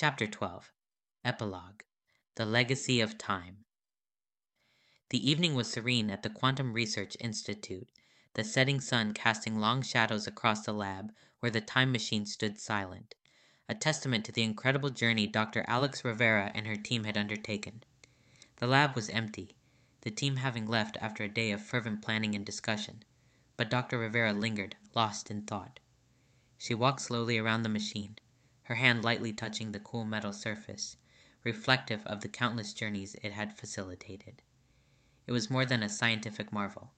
Chapter 12 Epilogue The Legacy of Time The evening was serene at the Quantum Research Institute, the setting sun casting long shadows across the lab where the time machine stood silent, a testament to the incredible journey Dr. Alex Rivera and her team had undertaken. The lab was empty, the team having left after a day of fervent planning and discussion, but Dr. Rivera lingered, lost in thought. She walked slowly around the machine, her hand lightly touching the cool metal surface, reflective of the countless journeys it had facilitated. It was more than a scientific marvel.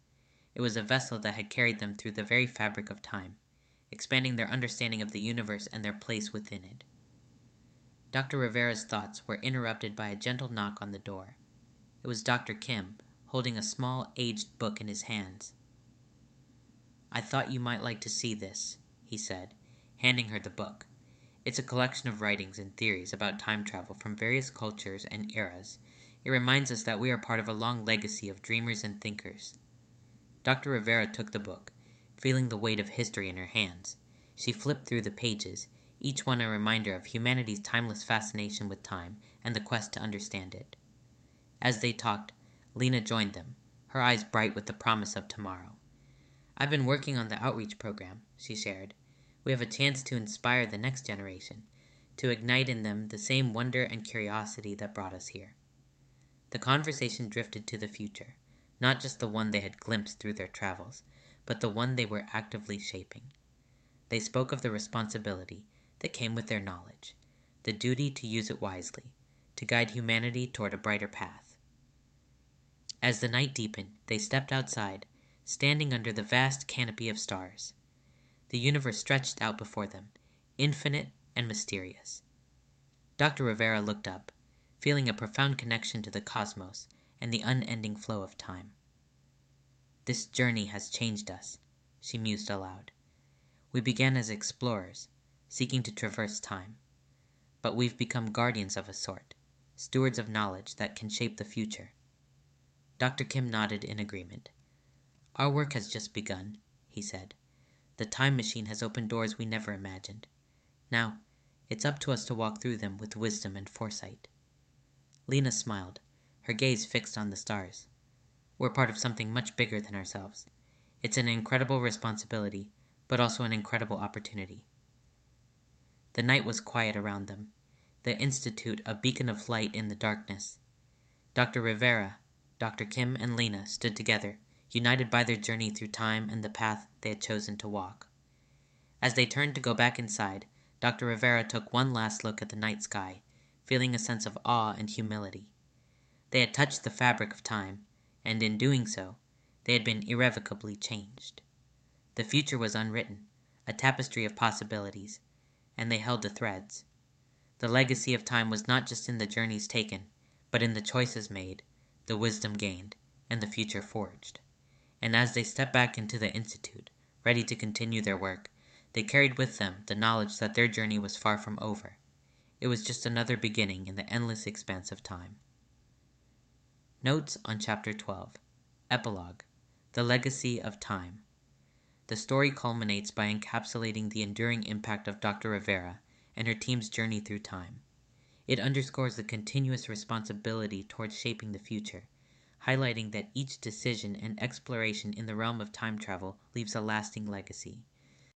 It was a vessel that had carried them through the very fabric of time, expanding their understanding of the universe and their place within it. Dr. Rivera's thoughts were interrupted by a gentle knock on the door. It was Dr. Kim, holding a small, aged book in his hands. I thought you might like to see this, he said, handing her the book. It's a collection of writings and theories about time travel from various cultures and eras. It reminds us that we are part of a long legacy of dreamers and thinkers. Dr. Rivera took the book, feeling the weight of history in her hands. She flipped through the pages, each one a reminder of humanity's timeless fascination with time and the quest to understand it. As they talked, Lena joined them, her eyes bright with the promise of tomorrow. I've been working on the outreach program, she shared. We have a chance to inspire the next generation, to ignite in them the same wonder and curiosity that brought us here. The conversation drifted to the future, not just the one they had glimpsed through their travels, but the one they were actively shaping. They spoke of the responsibility that came with their knowledge, the duty to use it wisely, to guide humanity toward a brighter path. As the night deepened, they stepped outside, standing under the vast canopy of stars. The universe stretched out before them, infinite and mysterious. Dr. Rivera looked up, feeling a profound connection to the cosmos and the unending flow of time. This journey has changed us, she mused aloud. We began as explorers, seeking to traverse time. But we've become guardians of a sort, stewards of knowledge that can shape the future. Dr. Kim nodded in agreement. Our work has just begun, he said. The time machine has opened doors we never imagined. Now, it's up to us to walk through them with wisdom and foresight. Lena smiled, her gaze fixed on the stars. We're part of something much bigger than ourselves. It's an incredible responsibility, but also an incredible opportunity. The night was quiet around them, the Institute a beacon of light in the darkness. Dr. Rivera, Dr. Kim and Lena stood together, united by their journey through time and the path they had chosen to walk. As they turned to go back inside, Dr. Rivera took one last look at the night sky, feeling a sense of awe and humility. They had touched the fabric of time, and in doing so, they had been irrevocably changed. The future was unwritten, a tapestry of possibilities, and they held the threads. The legacy of time was not just in the journeys taken, but in the choices made, the wisdom gained, and the future forged. And as they stepped back into the Institute, ready to continue their work, they carried with them the knowledge that their journey was far from over. It was just another beginning in the endless expanse of time. Notes on Chapter 12 Epilogue The Legacy of Time. The story culminates by encapsulating the enduring impact of Dr. Rivera and her team's journey through time. It underscores the continuous responsibility towards shaping the future, highlighting that each decision and exploration in the realm of time travel leaves a lasting legacy.